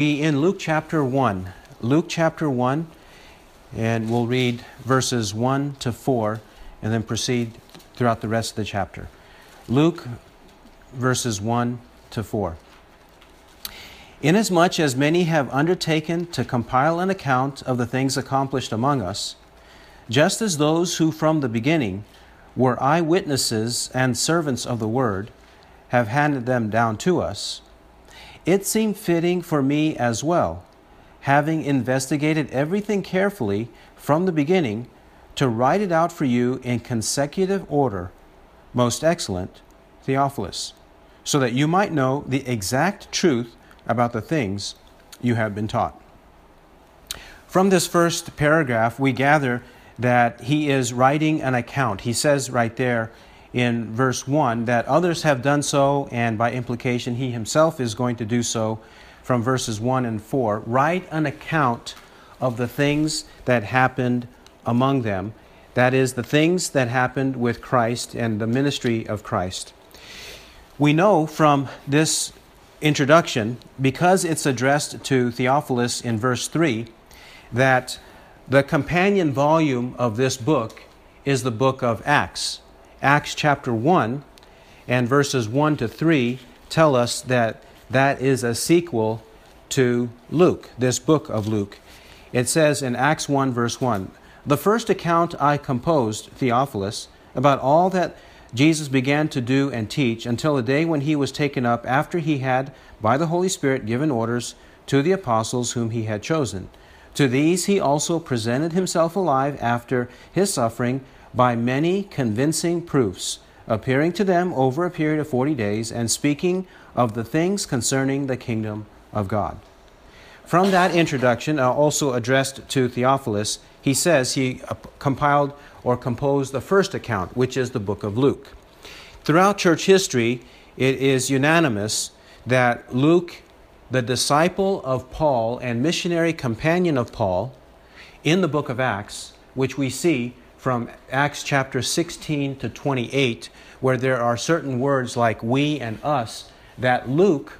be in Luke chapter 1. Luke chapter 1, and we'll read verses 1 to 4 and then proceed throughout the rest of the chapter. Luke verses 1 to 4. Inasmuch as many have undertaken to compile an account of the things accomplished among us, just as those who from the beginning were eyewitnesses and servants of the word have handed them down to us, it seemed fitting for me as well, having investigated everything carefully from the beginning, to write it out for you in consecutive order, most excellent Theophilus, so that you might know the exact truth about the things you have been taught. From this first paragraph, we gather that he is writing an account. He says right there in verse 1 that others have done so, and by implication, he himself is going to do so from verses 1 and 4. Write an account of the things that happened among them. That is, the things that happened with Christ and the ministry of Christ. We know from this introduction, because it's addressed to Theophilus in verse 3, that the companion volume of this book is the book of Acts. Acts chapter 1 and verses 1 to 3 tell us that that is a sequel to Luke, this book of Luke. It says in Acts 1, verse 1 The first account I composed, Theophilus, about all that Jesus began to do and teach until the day when he was taken up after he had, by the Holy Spirit, given orders to the apostles whom he had chosen. To these he also presented himself alive after his suffering by many convincing proofs, appearing to them over a period of forty days and speaking of the things concerning the kingdom of God. From that introduction, uh, also addressed to Theophilus, he says he compiled or composed the first account, which is the book of Luke. Throughout church history, it is unanimous that Luke, the disciple of Paul and missionary companion of Paul, in the book of Acts, which we see from Acts chapter 16 to 28, where there are certain words like we and us, that Luke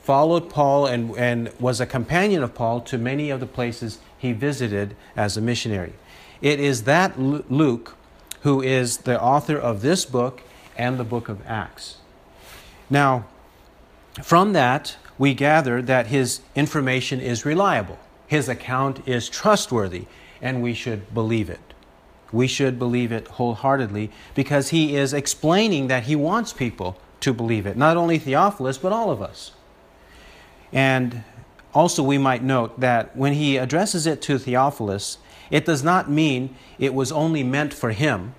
followed Paul and, and was a companion of Paul to many of the places he visited as a missionary. It is that Luke who is the author of this book and the book of Acts. Now, from that, we gather that his information is reliable, his account is trustworthy, and we should believe it we should believe it wholeheartedly because he is explaining that he wants people to believe it, not only Theophilus, but all of us. And also, we might note that when he addresses it to Theophilus, it does not mean it was only meant for him,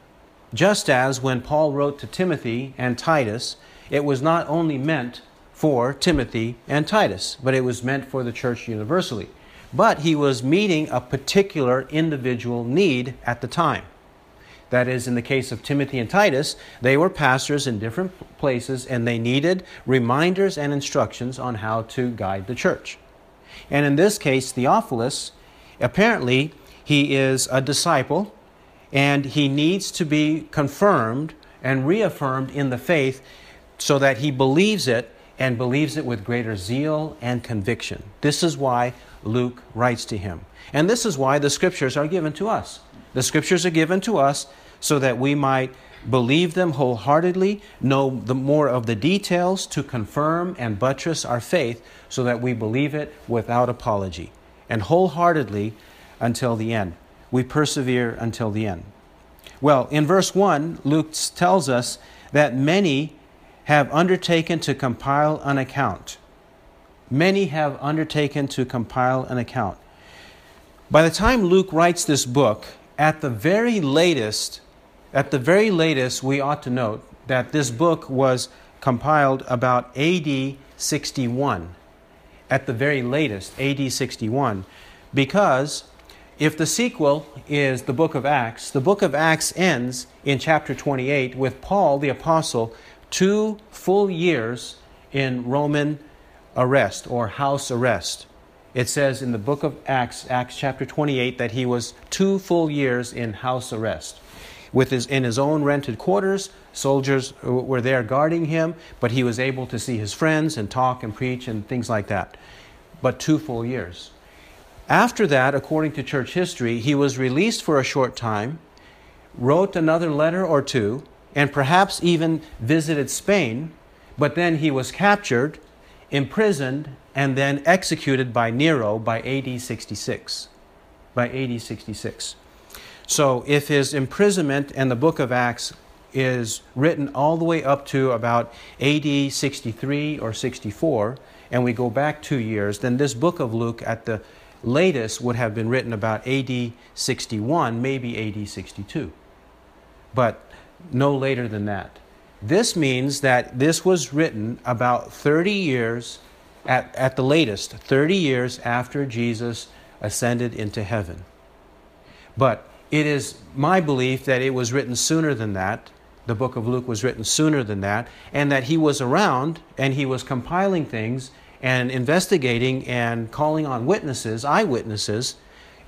just as when Paul wrote to Timothy and Titus, it was not only meant for Timothy and Titus, but it was meant for the church universally but he was meeting a particular individual need at the time. That is, in the case of Timothy and Titus, they were pastors in different places and they needed reminders and instructions on how to guide the church. And in this case, Theophilus, apparently, he is a disciple and he needs to be confirmed and reaffirmed in the faith so that he believes it and believes it with greater zeal and conviction. This is why Luke writes to him. And this is why the scriptures are given to us. The scriptures are given to us so that we might believe them wholeheartedly, know the more of the details to confirm and buttress our faith so that we believe it without apology and wholeheartedly until the end. We persevere until the end. Well, in verse 1, Luke tells us that many have undertaken to compile an account. Many have undertaken to compile an account. By the time Luke writes this book, at the very latest, at the very latest, we ought to note that this book was compiled about AD 61. At the very latest, AD 61. Because if the sequel is the book of Acts, the book of Acts ends in chapter 28 with Paul the apostle two full years in Roman arrest or house arrest. It says in the book of Acts, Acts chapter 28, that he was two full years in house arrest. With his, in his own rented quarters, soldiers were there guarding him, but he was able to see his friends and talk and preach and things like that. but two full years. After that, according to church history, he was released for a short time, wrote another letter or two, and perhaps even visited Spain, but then he was captured, imprisoned, and then executed by Nero by AD 66. By AD 66. So if his imprisonment and the book of Acts is written all the way up to about AD 63 or 64, and we go back two years, then this book of Luke at the latest would have been written about AD 61, maybe AD 62. But no later than that. This means that this was written about 30 years, at, at the latest, 30 years after Jesus ascended into heaven. But it is my belief that it was written sooner than that. The book of Luke was written sooner than that, and that he was around and he was compiling things and investigating and calling on witnesses, eyewitnesses,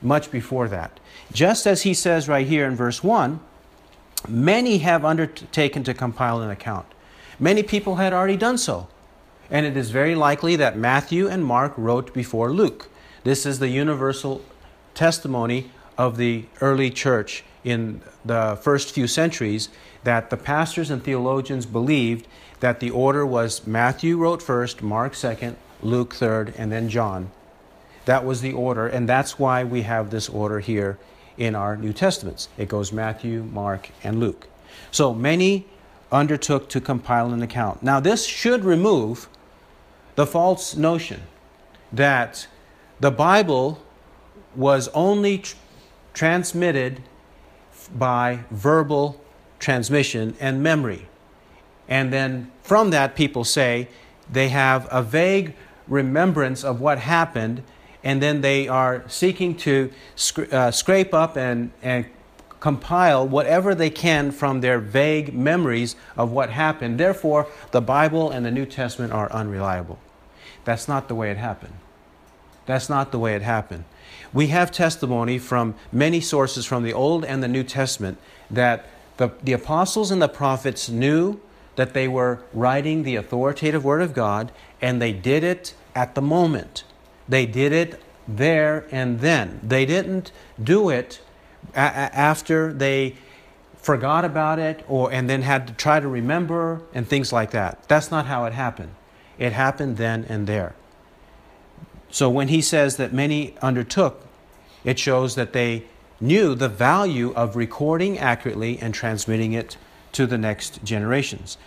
much before that. Just as he says right here in verse 1 many have undertaken to compile an account. Many people had already done so. And it is very likely that Matthew and Mark wrote before Luke. This is the universal testimony of the early church in the first few centuries that the pastors and theologians believed that the order was Matthew wrote first, Mark second, Luke third, and then John. That was the order, and that's why we have this order here in our New Testaments. It goes Matthew, Mark, and Luke. So many undertook to compile an account. Now, this should remove the false notion that the Bible was only tr- transmitted by verbal transmission and memory. And then from that, people say they have a vague remembrance of what happened, and then they are seeking to sc- uh, scrape up and, and compile whatever they can from their vague memories of what happened. Therefore, the Bible and the New Testament are unreliable. That's not the way it happened. That's not the way it happened. We have testimony from many sources from the Old and the New Testament that the, the apostles and the prophets knew that they were writing the authoritative Word of God, and they did it at the moment. They did it there and then. They didn't do it a- after they forgot about it or and then had to try to remember and things like that. That's not how it happened. It happened then and there. So when he says that many undertook, it shows that they knew the value of recording accurately and transmitting it to the next generations.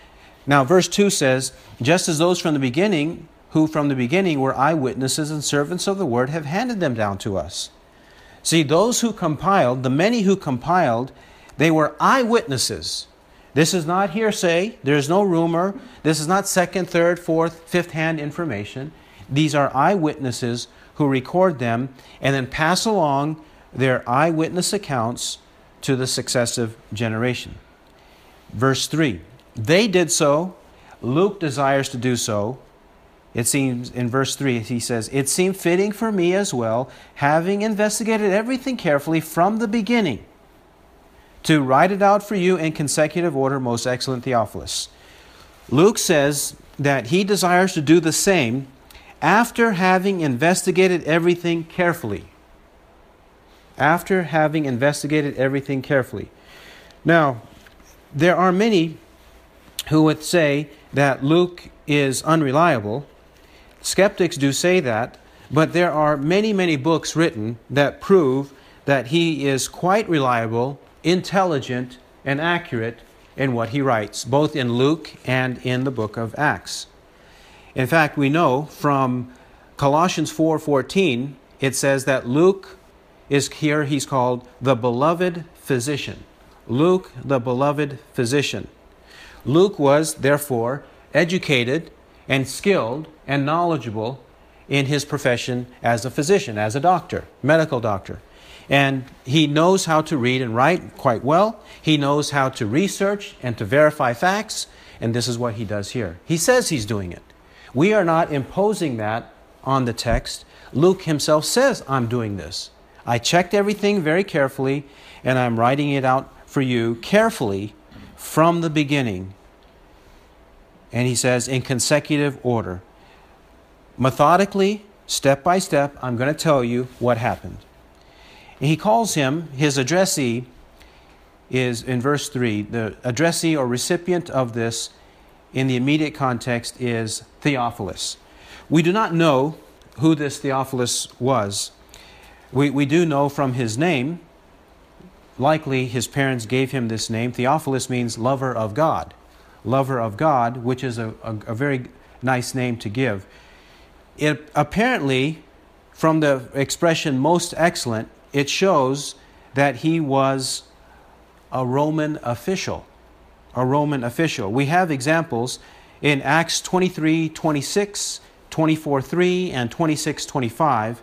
Now, verse 2 says, Just as those from the beginning, who from the beginning were eyewitnesses and servants of the word, have handed them down to us. See, those who compiled, the many who compiled, they were eyewitnesses. This is not hearsay. There's no rumor. This is not second, third, fourth, fifth hand information. These are eyewitnesses who record them and then pass along their eyewitness accounts to the successive generation. Verse 3 They did so. Luke desires to do so. It seems in verse 3, he says, It seemed fitting for me as well, having investigated everything carefully from the beginning, to write it out for you in consecutive order, most excellent Theophilus. Luke says that he desires to do the same after having investigated everything carefully. After having investigated everything carefully. Now, there are many who would say that Luke is unreliable. Skeptics do say that, but there are many, many books written that prove that he is quite reliable, intelligent, and accurate in what he writes, both in Luke and in the book of Acts. In fact, we know from Colossians 4:14, it says that Luke is here he's called the beloved physician. Luke, the beloved physician. Luke was therefore educated and skilled and knowledgeable in his profession as a physician, as a doctor, medical doctor. And he knows how to read and write quite well. He knows how to research and to verify facts, and this is what he does here. He says he's doing it. We are not imposing that on the text. Luke himself says, I'm doing this. I checked everything very carefully, and I'm writing it out for you carefully from the beginning. And he says, in consecutive order, methodically, Step by step, I'm going to tell you what happened. And he calls him, his addressee is in verse 3. The addressee or recipient of this in the immediate context is Theophilus. We do not know who this Theophilus was. We, we do know from his name, likely his parents gave him this name. Theophilus means lover of God. Lover of God, which is a, a, a very nice name to give. It apparently, from the expression most excellent, it shows that he was a Roman official. A Roman official. We have examples in Acts 23 26, 24 3, and 26 25.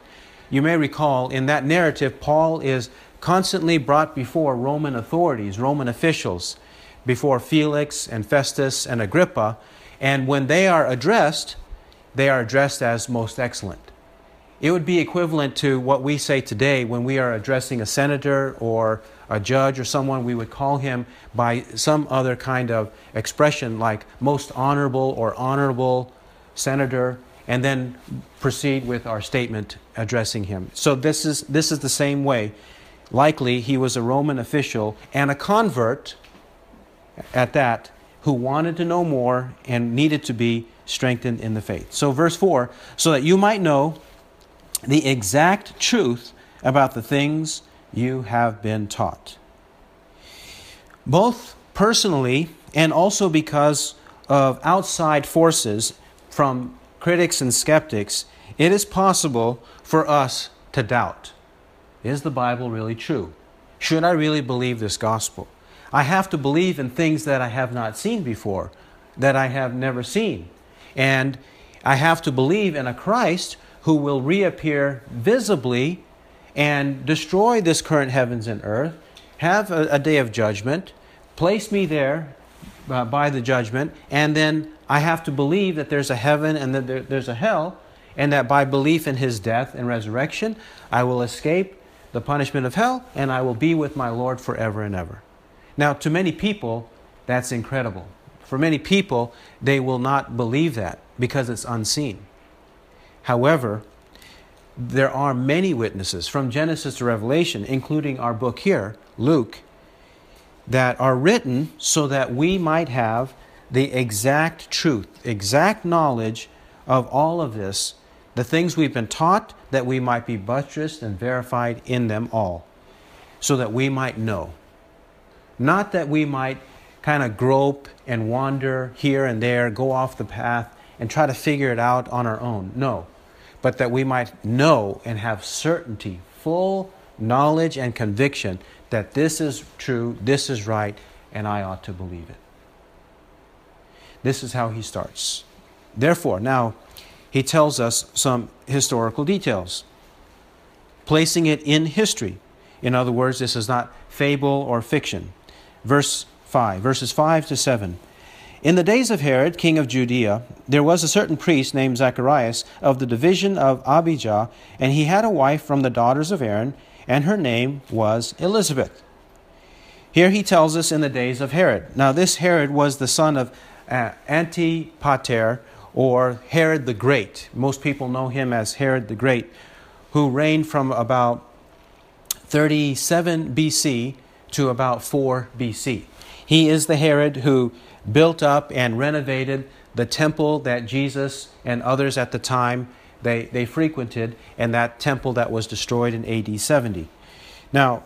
You may recall in that narrative, Paul is constantly brought before Roman authorities, Roman officials, before Felix and Festus and Agrippa. And when they are addressed, they are addressed as most excellent. It would be equivalent to what we say today when we are addressing a senator or a judge or someone, we would call him by some other kind of expression like most honorable or honorable senator, and then proceed with our statement addressing him. So this is, this is the same way. Likely he was a Roman official and a convert at that who wanted to know more and needed to be strengthened in the faith. So, verse 4 so that you might know the exact truth about the things you have been taught. Both personally and also because of outside forces from critics and skeptics, it is possible for us to doubt Is the Bible really true? Should I really believe this gospel? I have to believe in things that I have not seen before, that I have never seen. And I have to believe in a Christ who will reappear visibly and destroy this current heavens and earth, have a, a day of judgment, place me there uh, by the judgment, and then I have to believe that there's a heaven and that there, there's a hell, and that by belief in his death and resurrection, I will escape the punishment of hell and I will be with my Lord forever and ever. Now, to many people, that's incredible. For many people, they will not believe that because it's unseen. However, there are many witnesses from Genesis to Revelation, including our book here, Luke, that are written so that we might have the exact truth, exact knowledge of all of this, the things we've been taught, that we might be buttressed and verified in them all, so that we might know. Not that we might kind of grope and wander here and there, go off the path, and try to figure it out on our own. No but that we might know and have certainty, full knowledge and conviction that this is true, this is right, and I ought to believe it. This is how he starts. Therefore, now he tells us some historical details, placing it in history. In other words, this is not fable or fiction. Verse 5, verses 5 to 7. In the days of Herod, king of Judea, there was a certain priest named Zacharias of the division of Abijah, and he had a wife from the daughters of Aaron, and her name was Elizabeth. Here he tells us in the days of Herod. Now, this Herod was the son of uh, Antipater, or Herod the Great. Most people know him as Herod the Great, who reigned from about 37 BC to about 4 BC. He is the Herod who built up and renovated the temple that Jesus and others at the time they, they frequented, and that temple that was destroyed in AD 70. Now,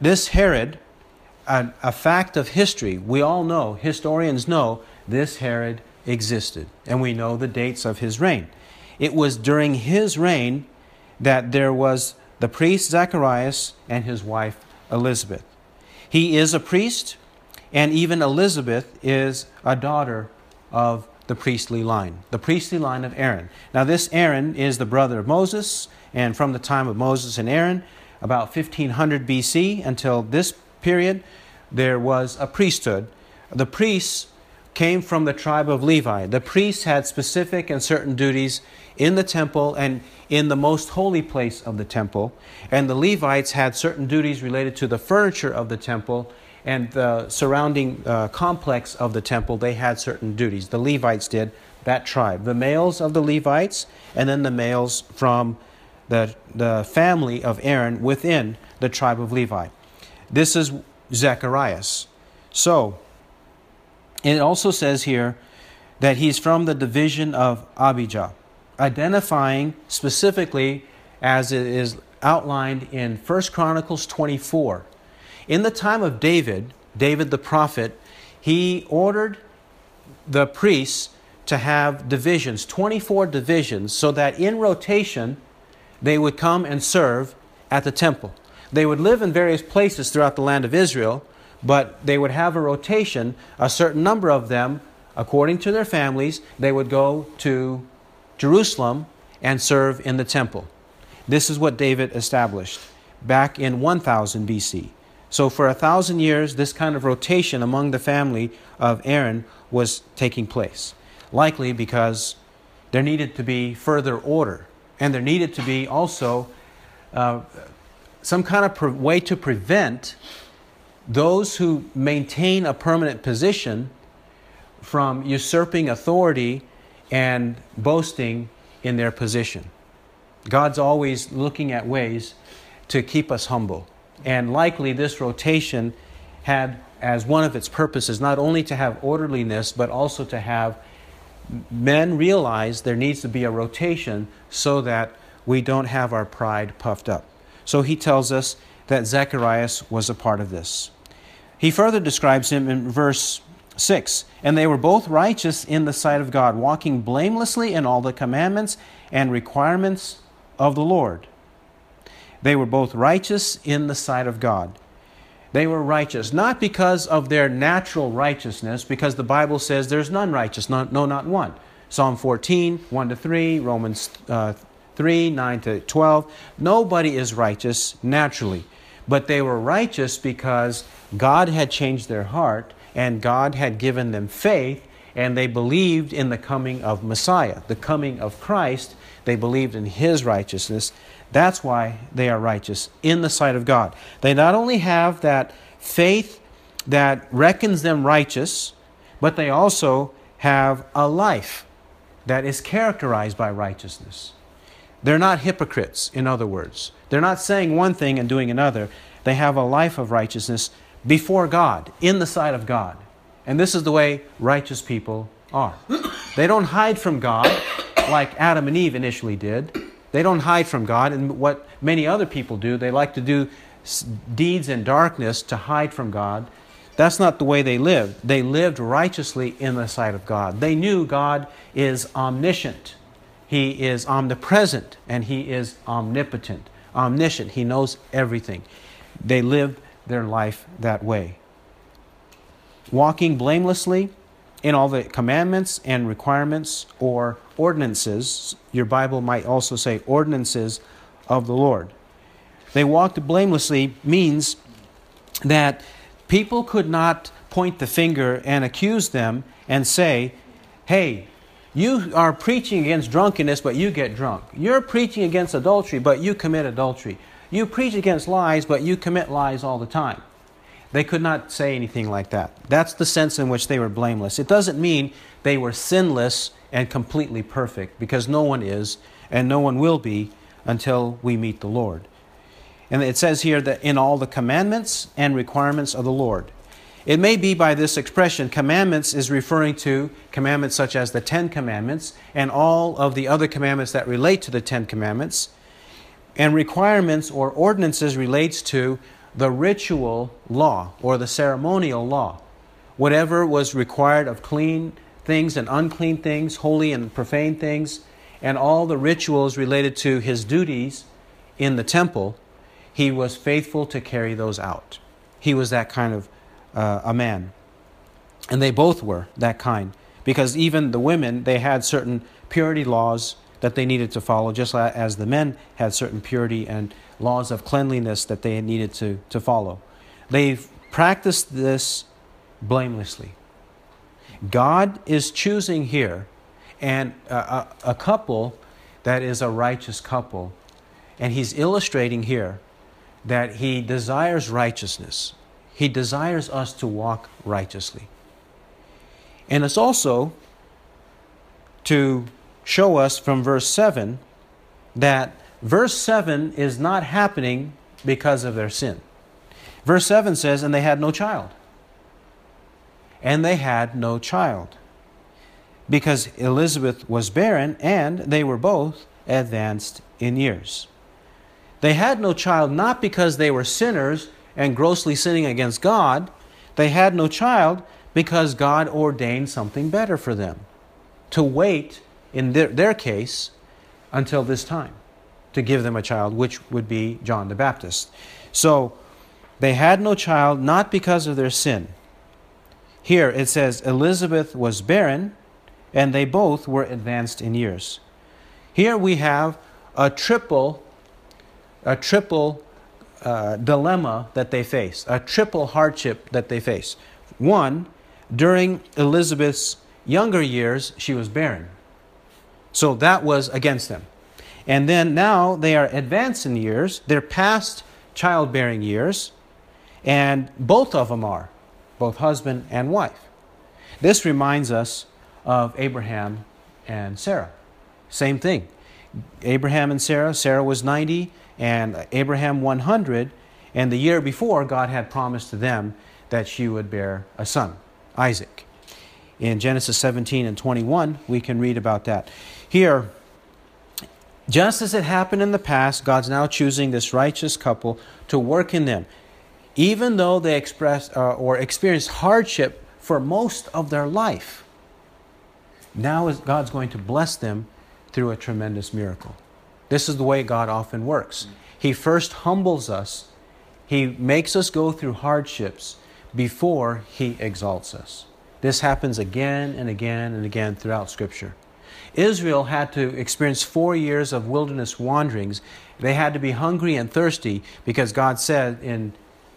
this Herod, a, a fact of history, we all know, historians know, this Herod existed, and we know the dates of his reign. It was during his reign that there was the priest Zacharias and his wife Elizabeth. He is a priest, and even Elizabeth is a daughter of the priestly line, the priestly line of Aaron. Now, this Aaron is the brother of Moses, and from the time of Moses and Aaron, about 1500 BC until this period, there was a priesthood. The priests came from the tribe of Levi. The priests had specific and certain duties in the temple and in the most holy place of the temple, and the Levites had certain duties related to the furniture of the temple and the surrounding uh, complex of the temple, they had certain duties. The Levites did, that tribe the males of the Levites, and then the males from the, the family of Aaron within the tribe of Levi. This is Zacharias. So, it also says here that he's from the division of Abijah, identifying specifically as it is outlined in 1 Chronicles 24. In the time of David, David the prophet, he ordered the priests to have divisions, 24 divisions, so that in rotation they would come and serve at the temple. They would live in various places throughout the land of Israel, but they would have a rotation. A certain number of them, according to their families, they would go to Jerusalem and serve in the temple. This is what David established back in 1000 BC. So, for a thousand years, this kind of rotation among the family of Aaron was taking place. Likely because there needed to be further order, and there needed to be also uh, some kind of pre- way to prevent those who maintain a permanent position from usurping authority and boasting in their position. God's always looking at ways to keep us humble. And likely this rotation had as one of its purposes not only to have orderliness, but also to have men realize there needs to be a rotation so that we don't have our pride puffed up. So he tells us that Zacharias was a part of this. He further describes him in verse 6 And they were both righteous in the sight of God, walking blamelessly in all the commandments and requirements of the Lord. They were both righteous in the sight of God. They were righteous, not because of their natural righteousness, because the Bible says there's none righteous, no, no not one. Psalm 14, 1 to 3, Romans uh, 3, 9 to 12. Nobody is righteous naturally, but they were righteous because God had changed their heart and God had given them faith and they believed in the coming of Messiah, the coming of Christ. They believed in his righteousness. That's why they are righteous in the sight of God. They not only have that faith that reckons them righteous, but they also have a life that is characterized by righteousness. They're not hypocrites, in other words. They're not saying one thing and doing another. They have a life of righteousness before God, in the sight of God. And this is the way righteous people are. They don't hide from God like Adam and Eve initially did. They don't hide from God. And what many other people do, they like to do deeds in darkness to hide from God. That's not the way they lived. They lived righteously in the sight of God. They knew God is omniscient, He is omnipresent, and He is omnipotent, omniscient. He knows everything. They lived their life that way. Walking blamelessly in all the commandments and requirements or ordinances, your Bible might also say ordinances of the Lord. They walked blamelessly means that people could not point the finger and accuse them and say, hey, you are preaching against drunkenness, but you get drunk. You're preaching against adultery, but you commit adultery. You preach against lies, but you commit lies all the time. They could not say anything like that. That's the sense in which they were blameless. It doesn't mean they were sinless and completely perfect, because no one is, and no one will be until we meet the Lord. And it says here that in all the commandments and requirements of the Lord. It may be by this expression, commandments is referring to commandments such as the Ten Commandments and all of the other commandments that relate to the Ten Commandments. And requirements or ordinances relates to the ritual law or the ceremonial law. Whatever was required of clean things and unclean things, holy and profane things, and all the rituals related to his duties in the temple, he was faithful to carry those out. He was that kind of uh, a man. And they both were that kind. Because even the women, they had certain purity laws that they needed to follow, just as the men had certain purity and laws of cleanliness that they needed to, to follow. They've practiced this blamelessly. God is choosing here and a, a, a couple that is a righteous couple, and He's illustrating here that He desires righteousness. He desires us to walk righteously. And it's also to show us from verse 7 that verse 7 is not happening because of their sin. Verse 7 says, And they had no child. And they had no child. Because Elizabeth was barren and they were both advanced in years. They had no child not because they were sinners and grossly sinning against God. They had no child because God ordained something better for them to wait, in their, their case, until this time to give them a child, which would be John the Baptist. So they had no child not because of their sin. Here it says Elizabeth was barren and they both were advanced in years. Here we have a triple a triple uh, dilemma that they face, a triple hardship that they face. One, during Elizabeth's younger years, she was barren. So that was against them. And then now they are advanced in years, they're past childbearing years, and both of them are, both husband and wife. This reminds us of Abraham and Sarah. Same thing. Abraham and Sarah, Sarah was 90 and Abraham 100, and the year before, God had promised to them that she would bear a son, Isaac. In Genesis 17 and 21, we can read about that. Here, just as it happened in the past, God's now choosing this righteous couple to work in them. Even though they expressed uh, or experienced hardship for most of their life, now God's going to bless them through a tremendous miracle. This is the way God often works. He first humbles us, He makes us go through hardships before He exalts us. This happens again and again and again throughout Scripture. Israel had to experience four years of wilderness wanderings. They had to be hungry and thirsty because God said in,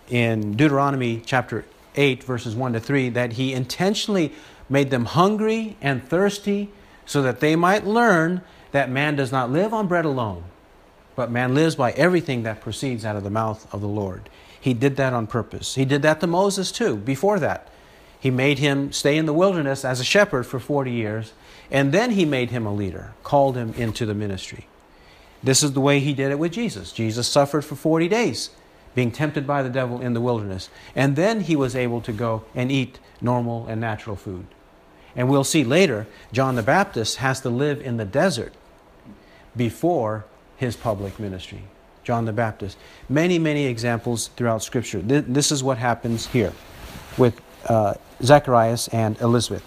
in Deuteronomy chapter 8, verses 1 to 3, that He intentionally made them hungry and thirsty so that they might learn that man does not live on bread alone, but man lives by everything that proceeds out of the mouth of the Lord. He did that on purpose. He did that to Moses too, before that. He made him stay in the wilderness as a shepherd for 40 years and then he made him a leader, called him into the ministry. This is the way he did it with Jesus. Jesus suffered for 40 days, being tempted by the devil in the wilderness. And then he was able to go and eat normal and natural food. And we'll see later, John the Baptist has to live in the desert before his public ministry. John the Baptist. Many, many examples throughout Scripture. This is what happens here with uh, Zacharias and Elizabeth.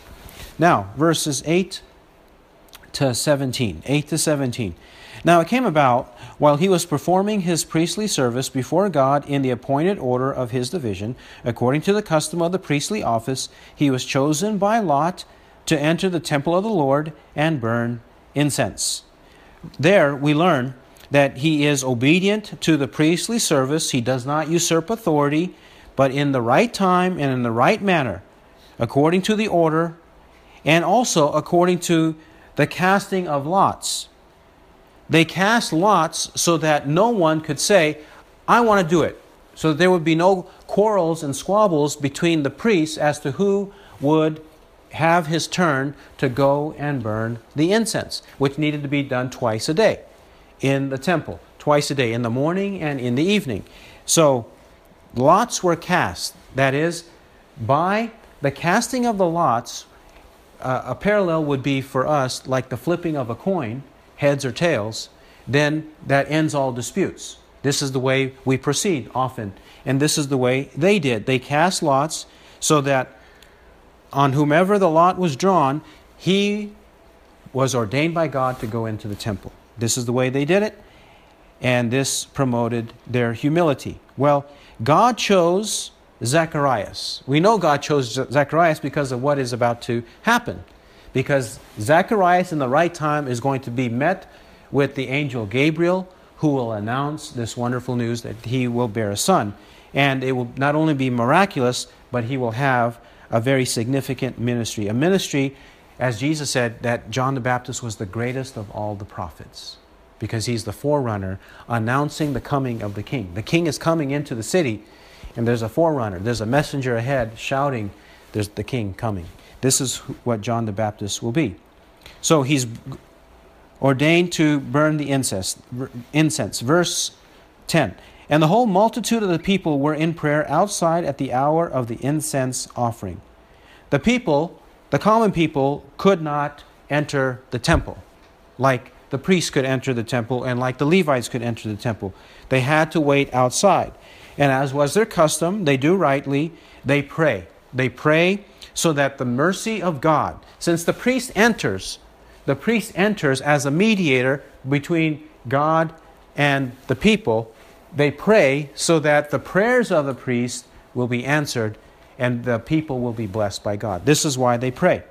Now, verses 8 to 17. 8 to 17. Now it came about while he was performing his priestly service before God in the appointed order of his division, according to the custom of the priestly office, he was chosen by lot to enter the temple of the Lord and burn incense. There we learn that he is obedient to the priestly service. He does not usurp authority, but in the right time and in the right manner, according to the order, and also according to the casting of lots. They cast lots so that no one could say, I want to do it. So that there would be no quarrels and squabbles between the priests as to who would have his turn to go and burn the incense, which needed to be done twice a day in the temple, twice a day, in the morning and in the evening. So lots were cast. That is, by the casting of the lots, uh, a parallel would be for us like the flipping of a coin, heads or tails, then that ends all disputes. This is the way we proceed often. And this is the way they did. They cast lots so that on whomever the lot was drawn, he was ordained by God to go into the temple. This is the way they did it, and this promoted their humility. Well, God chose Zacharias. We know God chose Zacharias because of what is about to happen. Because Zacharias, in the right time, is going to be met with the angel Gabriel, who will announce this wonderful news that he will bear a son. And it will not only be miraculous, but he will have a very significant ministry. A ministry, as Jesus said, that John the Baptist was the greatest of all the prophets because he's the forerunner announcing the coming of the king. The king is coming into the city and there's a forerunner, there's a messenger ahead shouting, There's the king coming. This is what John the Baptist will be. So he's ordained to burn the incense. incense. Verse 10 And the whole multitude of the people were in prayer outside at the hour of the incense offering. The people, the common people, could not enter the temple like the priests could enter the temple and like the Levites could enter the temple. They had to wait outside. And as was their custom, they do rightly, they pray. They pray so that the mercy of God, since the priest enters, the priest enters as a mediator between God and the people, they pray so that the prayers of the priest will be answered and the people will be blessed by God. This is why they pray.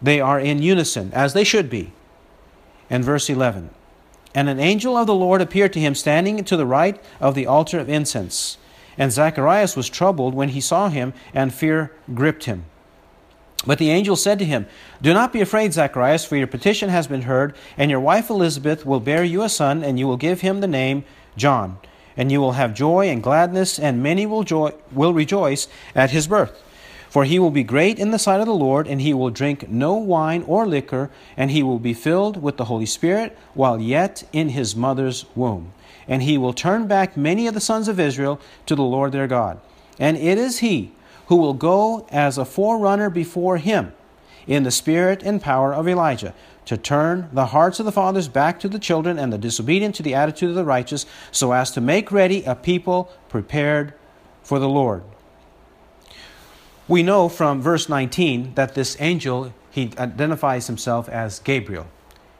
They are in unison, as they should be. And verse 11 And an angel of the Lord appeared to him standing to the right of the altar of incense. And Zacharias was troubled when he saw him, and fear gripped him. But the angel said to him, Do not be afraid, Zacharias, for your petition has been heard, and your wife Elizabeth will bear you a son, and you will give him the name John. And you will have joy and gladness, and many will, joy, will rejoice at his birth. For he will be great in the sight of the Lord, and he will drink no wine or liquor, and he will be filled with the Holy Spirit while yet in his mother's womb. And he will turn back many of the sons of Israel to the Lord their God. And it is he who will go as a forerunner before him in the spirit and power of Elijah, to turn the hearts of the fathers back to the children and the disobedient to the attitude of the righteous, so as to make ready a people prepared for the Lord. We know from verse 19 that this angel, he identifies himself as Gabriel.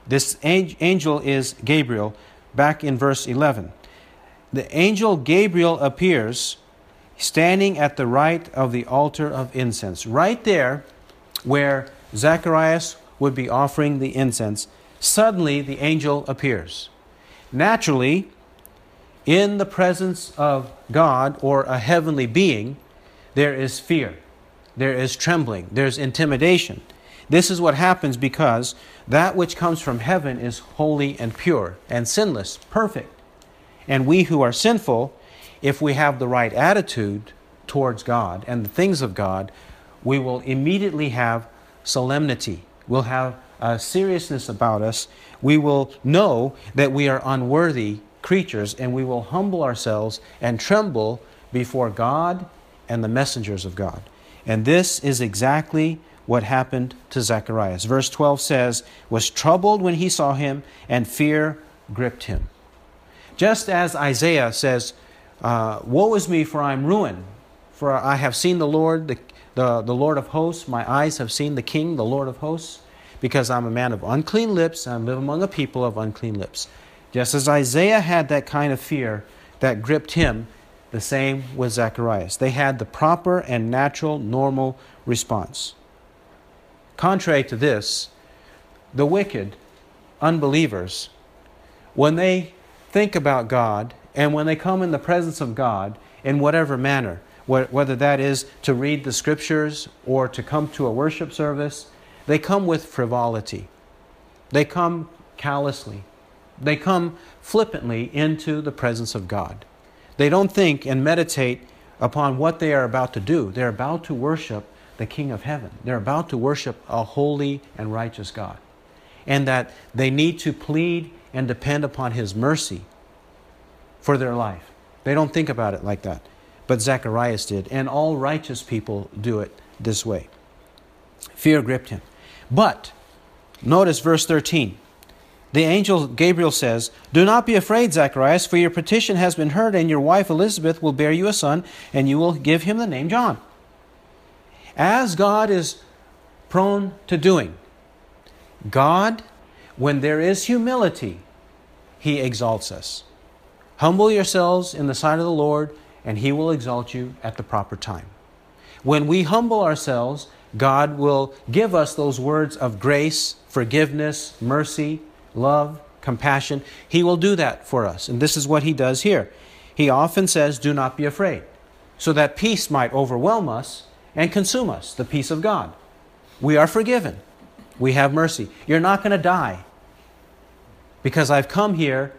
This angel is Gabriel, back in verse 11. The angel Gabriel appears standing at the right of the altar of incense, right there where Zacharias would be offering the incense. Suddenly, the angel appears. Naturally, in the presence of God or a heavenly being, there is fear, there is trembling, there's intimidation. This is what happens because that which comes from heaven is holy and pure and sinless, perfect. And we who are sinful, if we have the right attitude towards God and the things of God, we will immediately have solemnity. We'll have a seriousness about us. We will know that we are unworthy creatures and we will humble ourselves and tremble before God and the messengers of God. And this is exactly what happened to Zacharias. Verse 12 says, was troubled when he saw him, and fear gripped him. Just as Isaiah says, uh, Woe is me, for I am ruined. For I have seen the Lord, the, the, the Lord of hosts. My eyes have seen the King, the Lord of hosts. Because I'm a man of unclean lips, and I live among a people of unclean lips. Just as Isaiah had that kind of fear that gripped him, the same with Zacharias. They had the proper and natural, normal response. Contrary to this, the wicked, unbelievers, when they think about God and when they come in the presence of God in whatever manner, whether that is to read the scriptures or to come to a worship service, they come with frivolity. They come callously. They come flippantly into the presence of God. They don't think and meditate upon what they are about to do. They're about to worship the King of heaven. They're about to worship a holy and righteous God. And that they need to plead and depend upon His mercy for their life. They don't think about it like that. But Zacharias did, and all righteous people do it this way. Fear gripped him. But, notice verse 13. The angel Gabriel says, Do not be afraid, Zacharias, for your petition has been heard, and your wife Elizabeth will bear you a son, and you will give him the name John. As God is prone to doing, God, when there is humility, He exalts us. Humble yourselves in the sight of the Lord, and He will exalt you at the proper time. When we humble ourselves, God will give us those words of grace, forgiveness, mercy, love, compassion. He will do that for us. And this is what He does here. He often says, Do not be afraid, so that peace might overwhelm us and consume us, the peace of God. We are forgiven. We have mercy. You're not going to die because I've come here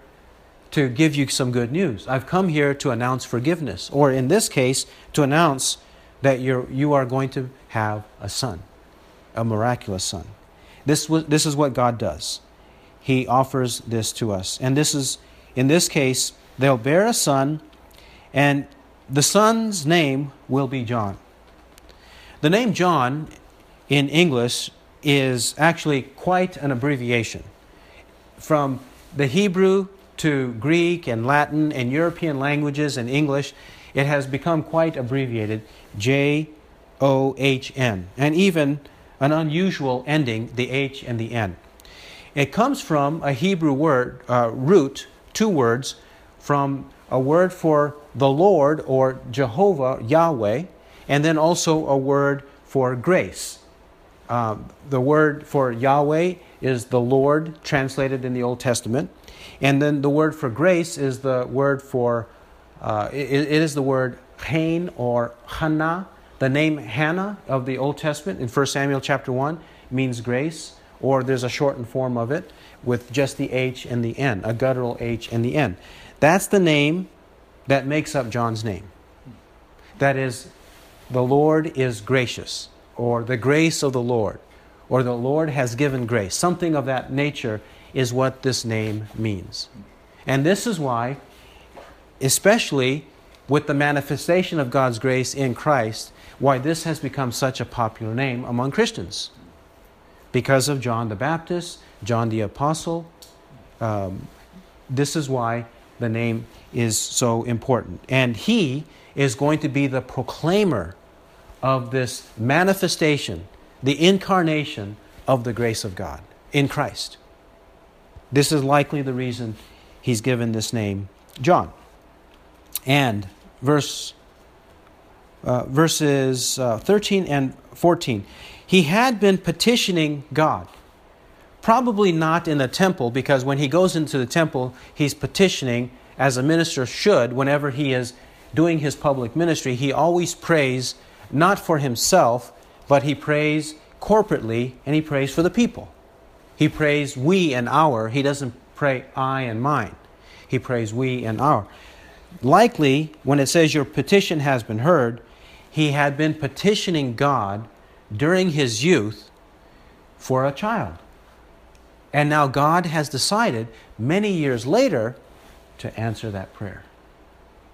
to give you some good news. I've come here to announce forgiveness, or in this case, to announce that you're, you are going to have a son, a miraculous son. This, was, this is what God does. He offers this to us. And this is, in this case, they'll bear a son, and the son's name will be John. The name John in English is actually quite an abbreviation. From the Hebrew to Greek and Latin and European languages and English, it has become quite abbreviated J O H N, and even an unusual ending, the H and the N. It comes from a Hebrew word, uh, root, two words, from a word for the Lord or Jehovah, Yahweh, and then also a word for grace. Um, the word for Yahweh is the Lord, translated in the Old Testament. And then the word for grace is the word for, uh, it, it is the word Hain or Hannah. The name Hannah of the Old Testament in 1 Samuel chapter 1 means grace, or there's a shortened form of it with just the H and the N, a guttural H and the N. That's the name that makes up John's name. That is, the Lord is gracious, or the grace of the Lord, or the Lord has given grace. Something of that nature is what this name means. And this is why, especially with the manifestation of God's grace in Christ, why this has become such a popular name among Christians. Because of John the Baptist, John the Apostle. Um, this is why the name is so important. And he is going to be the proclaimer of this manifestation, the incarnation of the grace of God in Christ. This is likely the reason he's given this name, John. And verse, uh, verses uh, 13 and 14, he had been petitioning God. Probably not in the temple, because when he goes into the temple, he's petitioning, as a minister should, whenever he is doing his public ministry. He always prays not for himself, but he prays corporately and he prays for the people. He prays we and our. He doesn't pray I and mine. He prays we and our. Likely, when it says your petition has been heard, he had been petitioning God during his youth for a child. And now God has decided many years later to answer that prayer.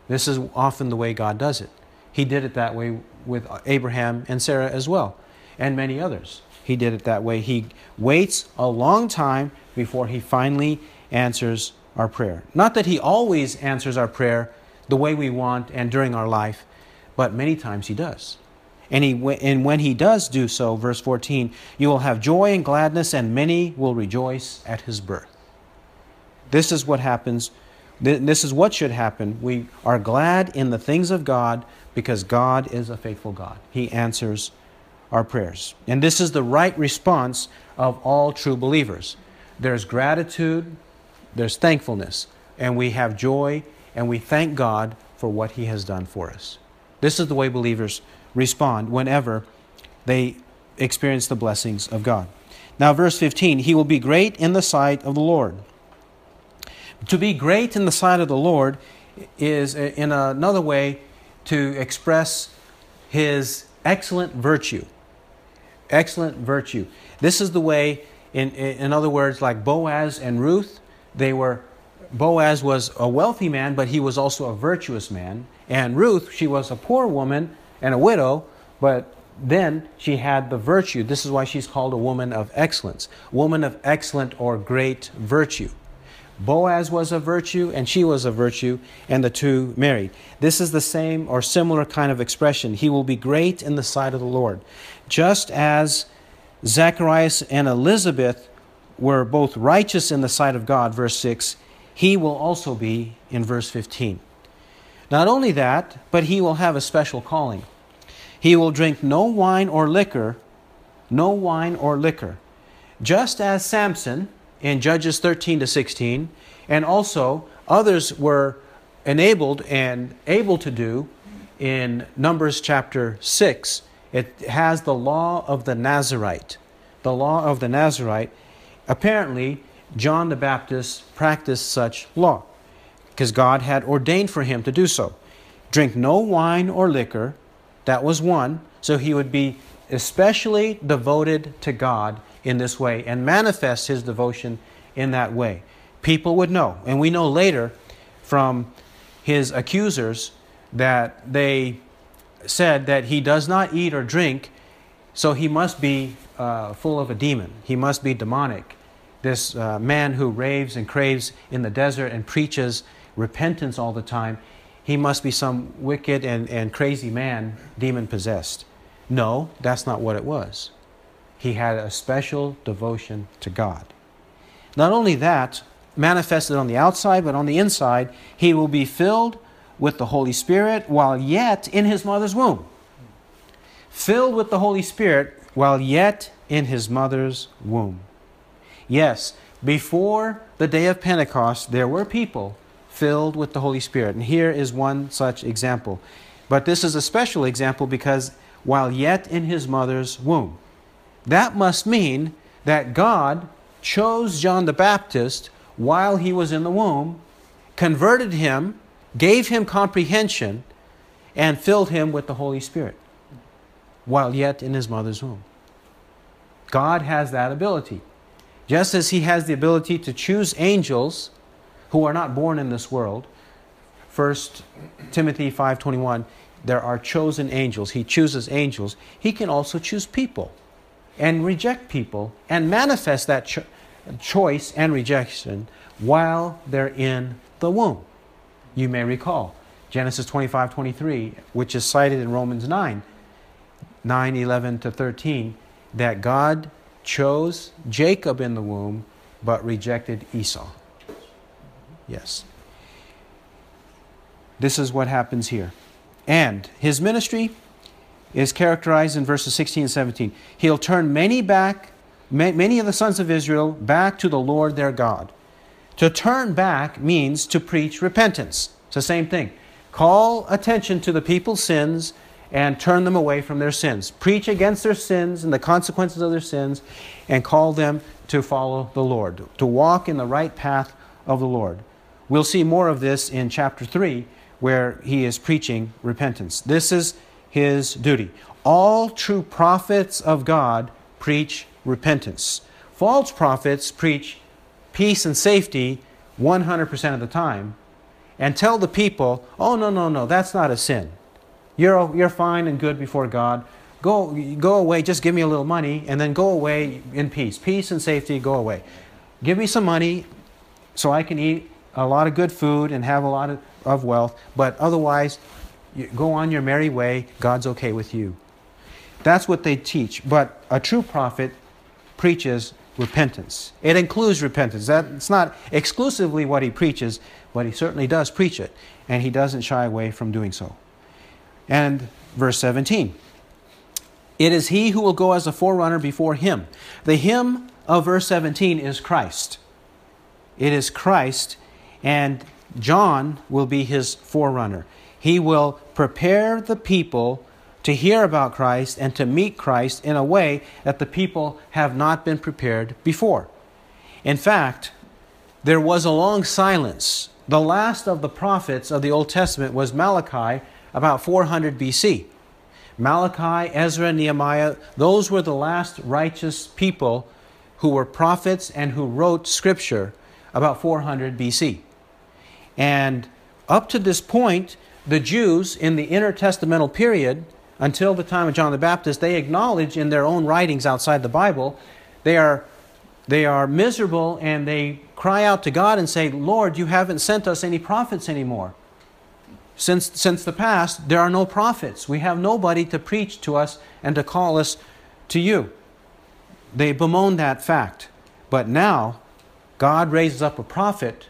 This is often the way God does it. He did it that way with Abraham and Sarah as well, and many others he did it that way. He waits a long time before he finally answers our prayer. Not that he always answers our prayer the way we want and during our life, but many times he does. And, he, and when he does do so, verse 14, you will have joy and gladness, and many will rejoice at his birth. This is what happens. This is what should happen. We are glad in the things of God because God is a faithful God. He answers our prayers. And this is the right response of all true believers. There's gratitude, there's thankfulness, and we have joy, and we thank God for what He has done for us. This is the way believers respond whenever they experience the blessings of God. Now, verse 15 He will be great in the sight of the Lord. To be great in the sight of the Lord is, uh, in another way, to express His excellent virtue excellent virtue. This is the way, in, in other words, like Boaz and Ruth, they were, Boaz was a wealthy man, but he was also a virtuous man. And Ruth, she was a poor woman and a widow, but then she had the virtue. This is why she's called a woman of excellence, woman of excellent or great virtue. Boaz was a virtue and she was a virtue, and the two married. This is the same or similar kind of expression. He will be great in the sight of the Lord. Just as Zacharias and Elizabeth were both righteous in the sight of God, verse 6, he will also be in verse 15. Not only that, but he will have a special calling. He will drink no wine or liquor, no wine or liquor. Just as Samson in Judges 13 to 16, and also others were enabled and able to do in Numbers chapter 6 it has the law of the Nazarite. The law of the Nazarite. Apparently, John the Baptist practiced such law because God had ordained for him to do so. Drink no wine or liquor, that was one, so he would be especially devoted to God in this way and manifest his devotion in that way. People would know. And we know later from his accusers that they said that he does not eat or drink, so he must be uh, full of a demon. He must be demonic. This uh, man who raves and craves in the desert and preaches repentance all the time, he must be some wicked and, and crazy man, demon possessed. No, that's not what it was. He had a special devotion to God. Not only that, manifested on the outside, but on the inside, he will be filled with the Holy Spirit while yet in his mother's womb. Filled with the Holy Spirit while yet in his mother's womb. Yes, before the day of Pentecost, there were people filled with the Holy Spirit. And here is one such example. But this is a special example because while yet in his mother's womb. That must mean that God chose John the Baptist while he was in the womb, converted him, gave him comprehension, and filled him with the Holy Spirit while yet in his mother's womb. God has that ability. Just as he has the ability to choose angels who are not born in this world, 1 Timothy 5:21 there are chosen angels. He chooses angels. He can also choose people and reject people and manifest that cho- choice and rejection while they're in the womb. You may recall Genesis 25 23, which is cited in Romans 9 9 11 to 13, that God chose Jacob in the womb but rejected Esau. Yes. This is what happens here. And his ministry is characterized in verses 16 and 17. He'll turn many back, many of the sons of Israel back to the Lord their God. To turn back means to preach repentance. It's the same thing. Call attention to the people's sins and turn them away from their sins. Preach against their sins and the consequences of their sins and call them to follow the Lord, to walk in the right path of the Lord. We'll see more of this in chapter 3 where he is preaching repentance. This is his duty. All true prophets of God preach repentance. False prophets preach peace and safety 100% of the time and tell the people, oh, no, no, no, that's not a sin. You're, you're fine and good before God. Go, go away, just give me a little money, and then go away in peace. Peace and safety, go away. Give me some money so I can eat a lot of good food and have a lot of of wealth, but otherwise, go on your merry way. God's okay with you. That's what they teach. But a true prophet preaches repentance. It includes repentance. That's not exclusively what he preaches, but he certainly does preach it, and he doesn't shy away from doing so. And verse 17 It is he who will go as a forerunner before him. The him of verse 17 is Christ. It is Christ, and John will be his forerunner. He will prepare the people to hear about Christ and to meet Christ in a way that the people have not been prepared before. In fact, there was a long silence. The last of the prophets of the Old Testament was Malachi, about 400 BC. Malachi, Ezra, Nehemiah, those were the last righteous people who were prophets and who wrote scripture about 400 BC. And up to this point, the Jews in the intertestamental period, until the time of John the Baptist, they acknowledge in their own writings outside the Bible, they are, they are miserable and they cry out to God and say, Lord, you haven't sent us any prophets anymore. Since, since the past, there are no prophets. We have nobody to preach to us and to call us to you. They bemoan that fact. But now, God raises up a prophet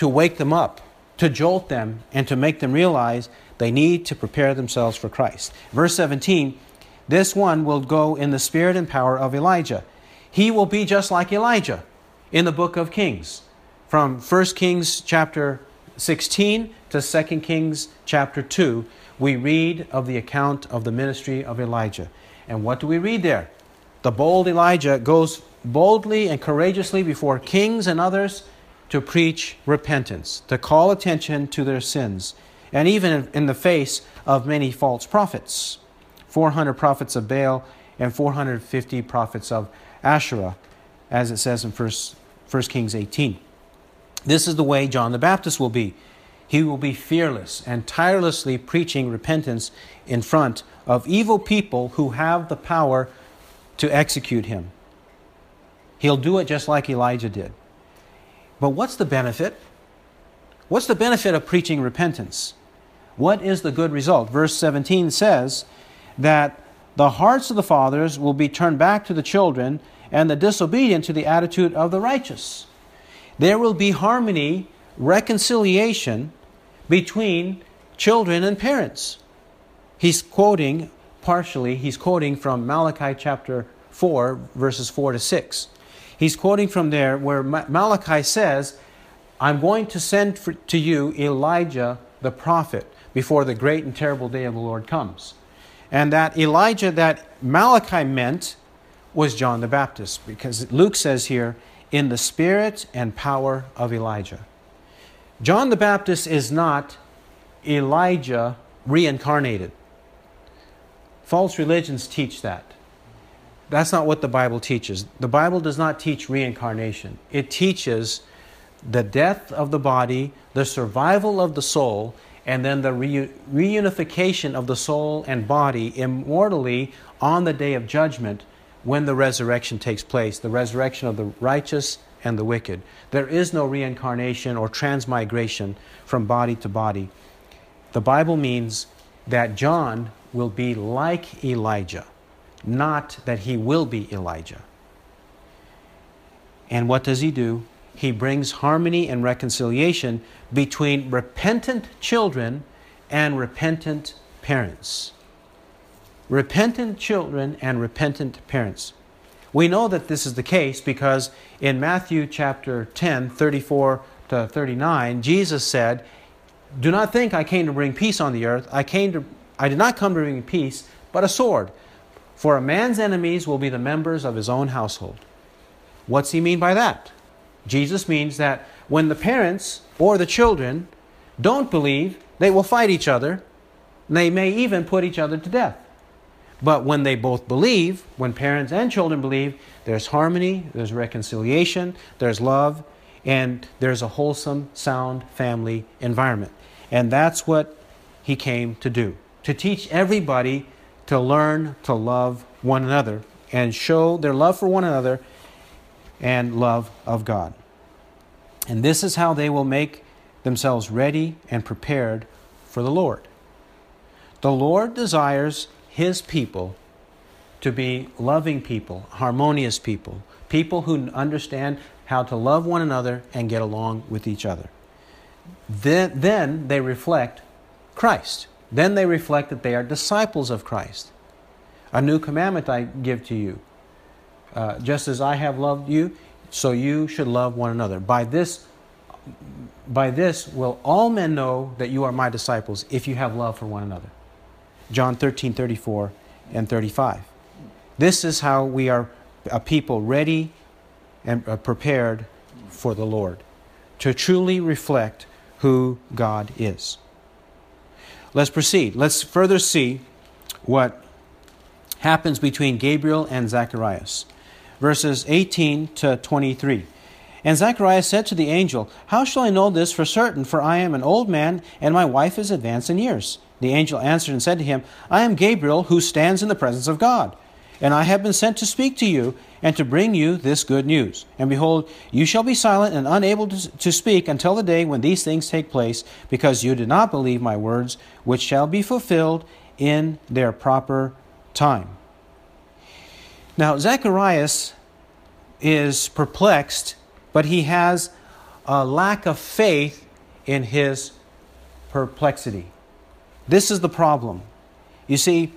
to wake them up, to jolt them, and to make them realize they need to prepare themselves for Christ. Verse 17 this one will go in the spirit and power of Elijah. He will be just like Elijah in the book of Kings. From 1 Kings chapter 16 to 2 Kings chapter 2, we read of the account of the ministry of Elijah. And what do we read there? The bold Elijah goes boldly and courageously before kings and others to preach repentance, to call attention to their sins, and even in the face of many false prophets. 400 prophets of Baal and 450 prophets of Asherah, as it says in 1, 1 Kings 18. This is the way John the Baptist will be. He will be fearless and tirelessly preaching repentance in front of evil people who have the power to execute him. He'll do it just like Elijah did. But what's the benefit? What's the benefit of preaching repentance? What is the good result? Verse 17 says that the hearts of the fathers will be turned back to the children, and the disobedient to the attitude of the righteous. There will be harmony, reconciliation, between children and parents. He's quoting partially, he's quoting from Malachi chapter 4, verses 4 to 6. He's quoting from there where Malachi says, I'm going to send for, to you Elijah the prophet before the great and terrible day of the Lord comes. And that Elijah that Malachi meant was John the Baptist, because Luke says here, in the spirit and power of Elijah. John the Baptist is not Elijah reincarnated. False religions teach that. That's not what the Bible teaches. The Bible does not teach reincarnation, it teaches the death of the body, the survival of the soul, and then the reunification of the soul and body immortally on the day of judgment when the resurrection takes place the resurrection of the righteous and the wicked. There is no reincarnation or transmigration from body to body. The Bible means that John will be like Elijah, not that he will be Elijah. And what does he do? He brings harmony and reconciliation between repentant children and repentant parents. Repentant children and repentant parents. We know that this is the case because in Matthew chapter 10, 34 to 39, Jesus said, Do not think I came to bring peace on the earth. I, came to, I did not come to bring peace, but a sword. For a man's enemies will be the members of his own household. What's he mean by that? Jesus means that when the parents or the children don't believe, they will fight each other. They may even put each other to death. But when they both believe, when parents and children believe, there's harmony, there's reconciliation, there's love, and there's a wholesome, sound family environment. And that's what he came to do to teach everybody to learn to love one another and show their love for one another and love of God. And this is how they will make themselves ready and prepared for the Lord. The Lord desires his people to be loving people, harmonious people, people who understand how to love one another and get along with each other. Then, then they reflect Christ. Then they reflect that they are disciples of Christ. A new commandment I give to you. Uh, just as I have loved you, so you should love one another. By this, by this will all men know that you are my disciples if you have love for one another. John 13, 34 and 35. This is how we are a people ready and uh, prepared for the Lord, to truly reflect who God is. Let's proceed. Let's further see what happens between Gabriel and Zacharias. Verses 18 to 23. And Zacharias said to the angel, How shall I know this for certain? For I am an old man, and my wife is advanced in years. The angel answered and said to him, I am Gabriel, who stands in the presence of God. And I have been sent to speak to you and to bring you this good news. And behold, you shall be silent and unable to, to speak until the day when these things take place, because you did not believe my words, which shall be fulfilled in their proper time. Now, Zacharias is perplexed, but he has a lack of faith in his perplexity. This is the problem. You see,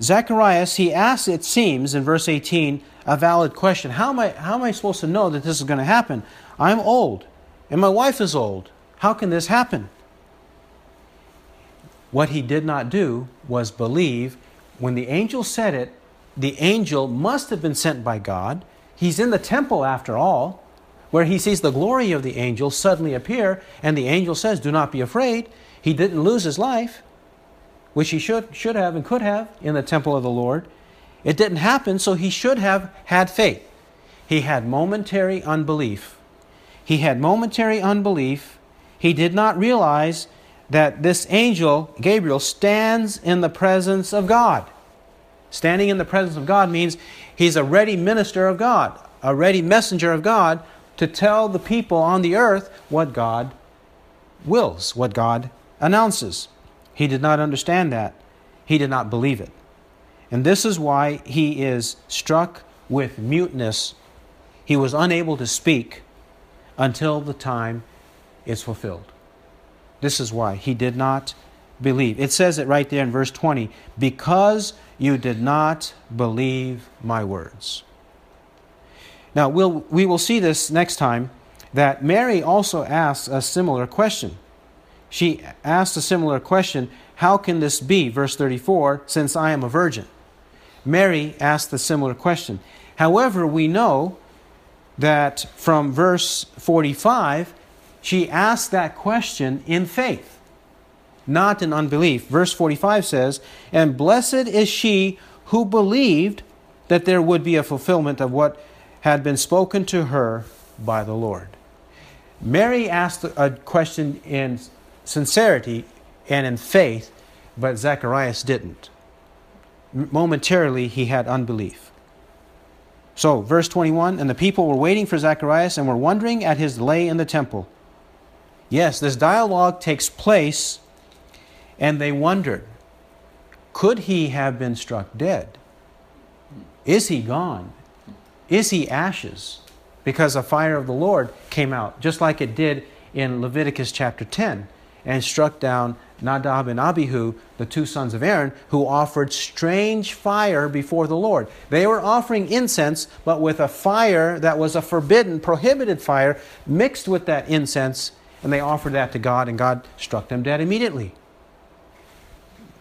Zacharias, he asks, it seems, in verse 18, a valid question. How am I, how am I supposed to know that this is going to happen? I'm old, and my wife is old. How can this happen? What he did not do was believe. When the angel said it, the angel must have been sent by God. He's in the temple after all, where he sees the glory of the angel suddenly appear, and the angel says, Do not be afraid. He didn't lose his life. Which he should, should have and could have in the temple of the Lord. It didn't happen, so he should have had faith. He had momentary unbelief. He had momentary unbelief. He did not realize that this angel, Gabriel, stands in the presence of God. Standing in the presence of God means he's a ready minister of God, a ready messenger of God to tell the people on the earth what God wills, what God announces. He did not understand that. He did not believe it. And this is why he is struck with muteness. He was unable to speak until the time is fulfilled. This is why he did not believe. It says it right there in verse 20 because you did not believe my words. Now, we'll, we will see this next time that Mary also asks a similar question. She asked a similar question How can this be? Verse 34 Since I am a virgin. Mary asked a similar question. However, we know that from verse 45, she asked that question in faith, not in unbelief. Verse 45 says, And blessed is she who believed that there would be a fulfillment of what had been spoken to her by the Lord. Mary asked a question in sincerity and in faith, but Zacharias didn't. Momentarily, he had unbelief. So, verse 21 And the people were waiting for Zacharias and were wondering at his delay in the temple. Yes, this dialogue takes place, and they wondered could he have been struck dead? Is he gone? Is he ashes? Because the fire of the Lord came out, just like it did in Leviticus chapter 10, and struck down Nadab and Abihu, the two sons of Aaron, who offered strange fire before the Lord. They were offering incense, but with a fire that was a forbidden, prohibited fire mixed with that incense, and they offered that to God, and God struck them dead immediately.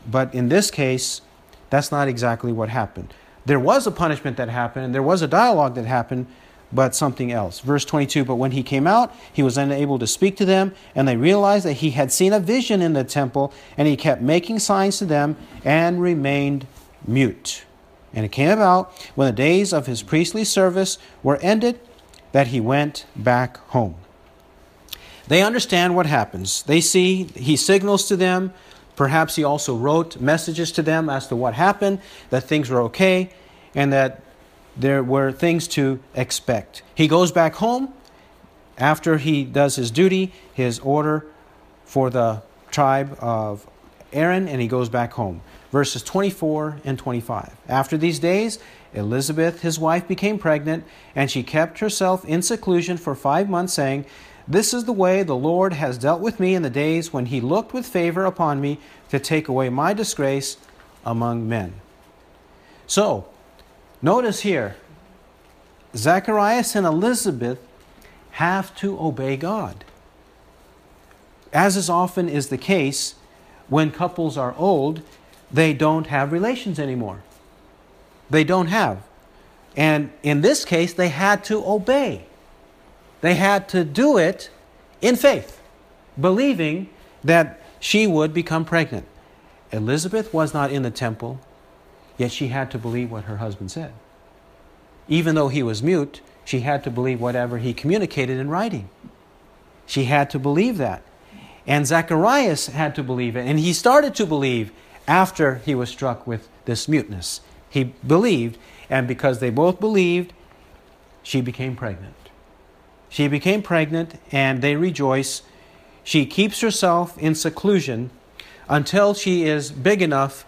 But in this case, that's not exactly what happened. There was a punishment that happened, and there was a dialogue that happened, but something else. Verse 22 But when he came out, he was unable to speak to them, and they realized that he had seen a vision in the temple, and he kept making signs to them and remained mute. And it came about when the days of his priestly service were ended that he went back home. They understand what happens. They see he signals to them Perhaps he also wrote messages to them as to what happened, that things were okay, and that there were things to expect. He goes back home after he does his duty, his order for the tribe of Aaron, and he goes back home. Verses 24 and 25. After these days, Elizabeth, his wife, became pregnant, and she kept herself in seclusion for five months, saying, this is the way the Lord has dealt with me in the days when he looked with favor upon me to take away my disgrace among men. So, notice here, Zacharias and Elizabeth have to obey God. As is often is the case, when couples are old, they don't have relations anymore. They don't have. And in this case, they had to obey. They had to do it in faith, believing that she would become pregnant. Elizabeth was not in the temple, yet she had to believe what her husband said. Even though he was mute, she had to believe whatever he communicated in writing. She had to believe that. And Zacharias had to believe it. And he started to believe after he was struck with this muteness. He believed, and because they both believed, she became pregnant. She became pregnant, and they rejoice. She keeps herself in seclusion until she is big enough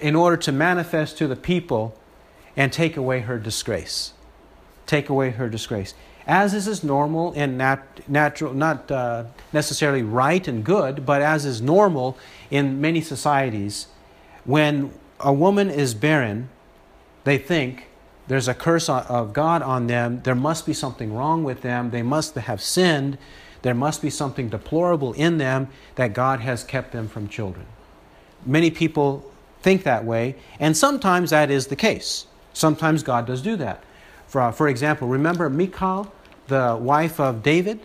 in order to manifest to the people and take away her disgrace. Take away her disgrace. As is, is normal and nat- natural, not uh, necessarily right and good, but as is normal in many societies, when a woman is barren, they think there's a curse of God on them. There must be something wrong with them. They must have sinned. There must be something deplorable in them that God has kept them from children. Many people think that way, and sometimes that is the case. Sometimes God does do that. For, for example, remember Michal, the wife of David?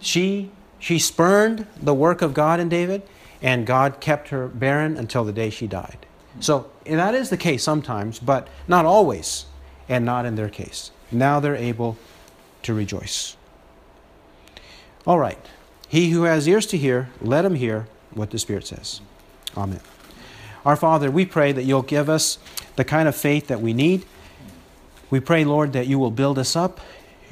She, she spurned the work of God in David, and God kept her barren until the day she died. So that is the case sometimes, but not always, and not in their case. Now they're able to rejoice. All right. He who has ears to hear, let him hear what the Spirit says. Amen. Our Father, we pray that you'll give us the kind of faith that we need. We pray, Lord, that you will build us up.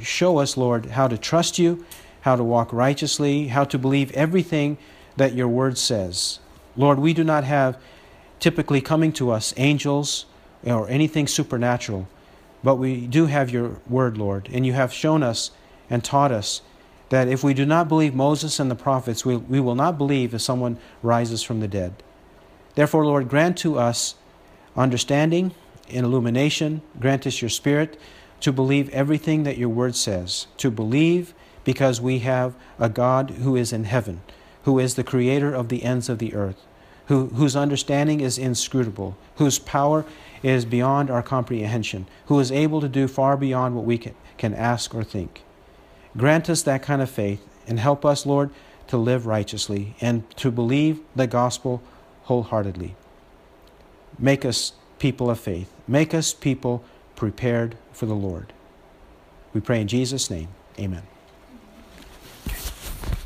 Show us, Lord, how to trust you, how to walk righteously, how to believe everything that your word says. Lord, we do not have typically coming to us angels or anything supernatural, but we do have your word, Lord, and you have shown us and taught us that if we do not believe Moses and the prophets, we, we will not believe if someone rises from the dead. Therefore, Lord, grant to us understanding and illumination, grant us your spirit to believe everything that your word says, to believe because we have a God who is in heaven, who is the creator of the ends of the earth, who, whose understanding is inscrutable, whose power is beyond our comprehension, who is able to do far beyond what we can, can ask or think. Grant us that kind of faith and help us, Lord, to live righteously and to believe the gospel wholeheartedly. Make us people of faith. Make us people prepared for the Lord. We pray in Jesus' name. Amen.